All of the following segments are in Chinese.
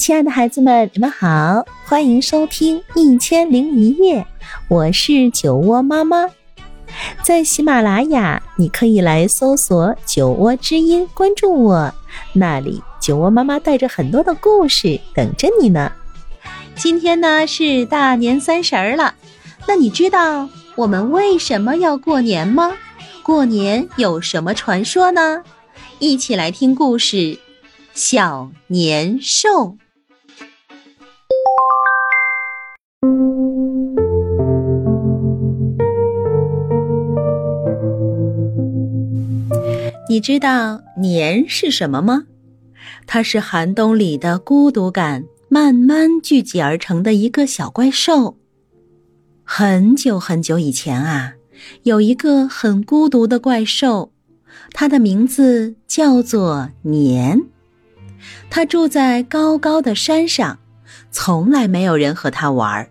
亲爱的孩子们，你们好，欢迎收听《一千零一夜》，我是酒窝妈妈。在喜马拉雅，你可以来搜索“酒窝之音”，关注我，那里酒窝妈妈带着很多的故事等着你呢。今天呢是大年三十儿了，那你知道我们为什么要过年吗？过年有什么传说呢？一起来听故事《小年兽》。你知道年是什么吗？它是寒冬里的孤独感慢慢聚集而成的一个小怪兽。很久很久以前啊，有一个很孤独的怪兽，它的名字叫做年。它住在高高的山上，从来没有人和它玩儿。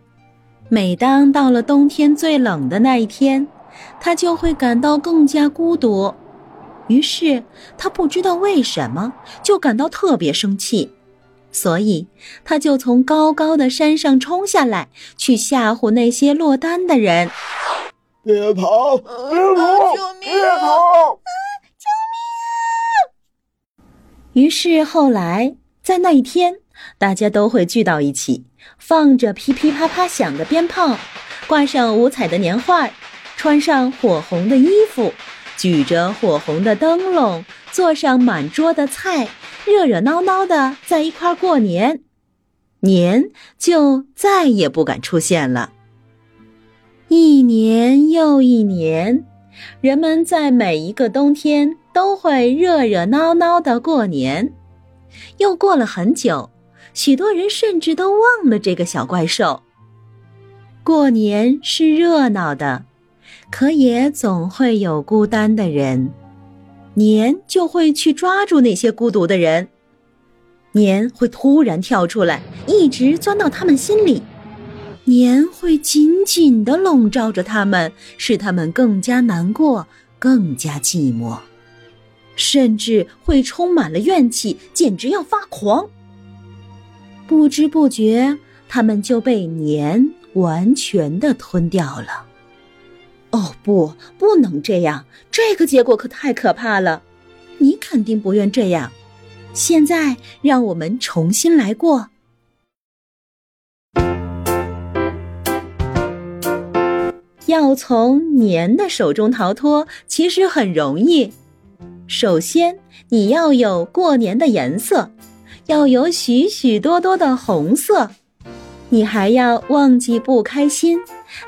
每当到了冬天最冷的那一天，它就会感到更加孤独。于是他不知道为什么就感到特别生气，所以他就从高高的山上冲下来，去吓唬那些落单的人。别跑！别跑！救命！别跑！救命啊！于是后来在那一天，大家都会聚到一起，放着噼噼啪啪响的鞭炮，挂上五彩的年画，穿上火红的衣服。举着火红的灯笼，做上满桌的菜，热热闹闹的在一块过年，年就再也不敢出现了。一年又一年，人们在每一个冬天都会热热闹闹的过年。又过了很久，许多人甚至都忘了这个小怪兽。过年是热闹的。可也总会有孤单的人，年就会去抓住那些孤独的人，年会突然跳出来，一直钻到他们心里，年会紧紧地笼罩着他们，使他们更加难过，更加寂寞，甚至会充满了怨气，简直要发狂。不知不觉，他们就被年完全的吞掉了。哦不，不能这样！这个结果可太可怕了。你肯定不愿这样。现在，让我们重新来过。要从年的手中逃脱，其实很容易。首先，你要有过年的颜色，要有许许多多的红色。你还要忘记不开心。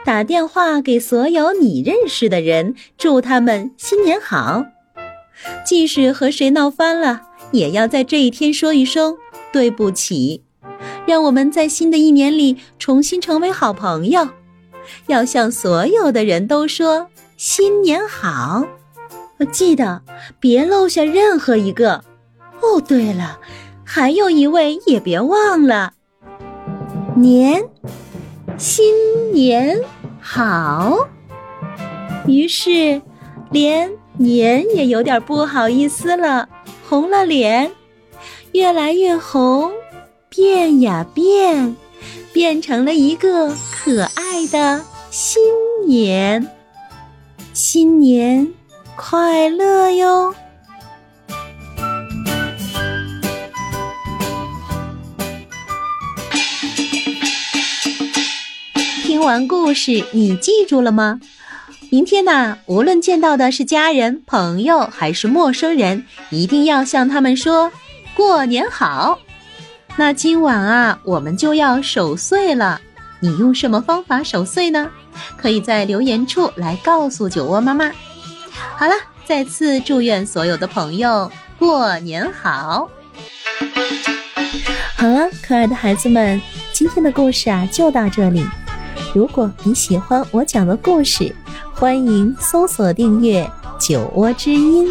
打电话给所有你认识的人，祝他们新年好。即使和谁闹翻了，也要在这一天说一声对不起。让我们在新的一年里重新成为好朋友。要向所有的人都说新年好。记得别漏下任何一个。哦，对了，还有一位也别忘了。年。新年好。于是，连年也有点不好意思了，红了脸，越来越红，变呀变，变成了一个可爱的新年。新年快乐哟！听完故事，你记住了吗？明天呢，无论见到的是家人、朋友还是陌生人，一定要向他们说“过年好”。那今晚啊，我们就要守岁了。你用什么方法守岁呢？可以在留言处来告诉酒窝妈妈。好了，再次祝愿所有的朋友过年好。好了，可爱的孩子们，今天的故事啊，就到这里。如果你喜欢我讲的故事，欢迎搜索订阅“酒窝之音”。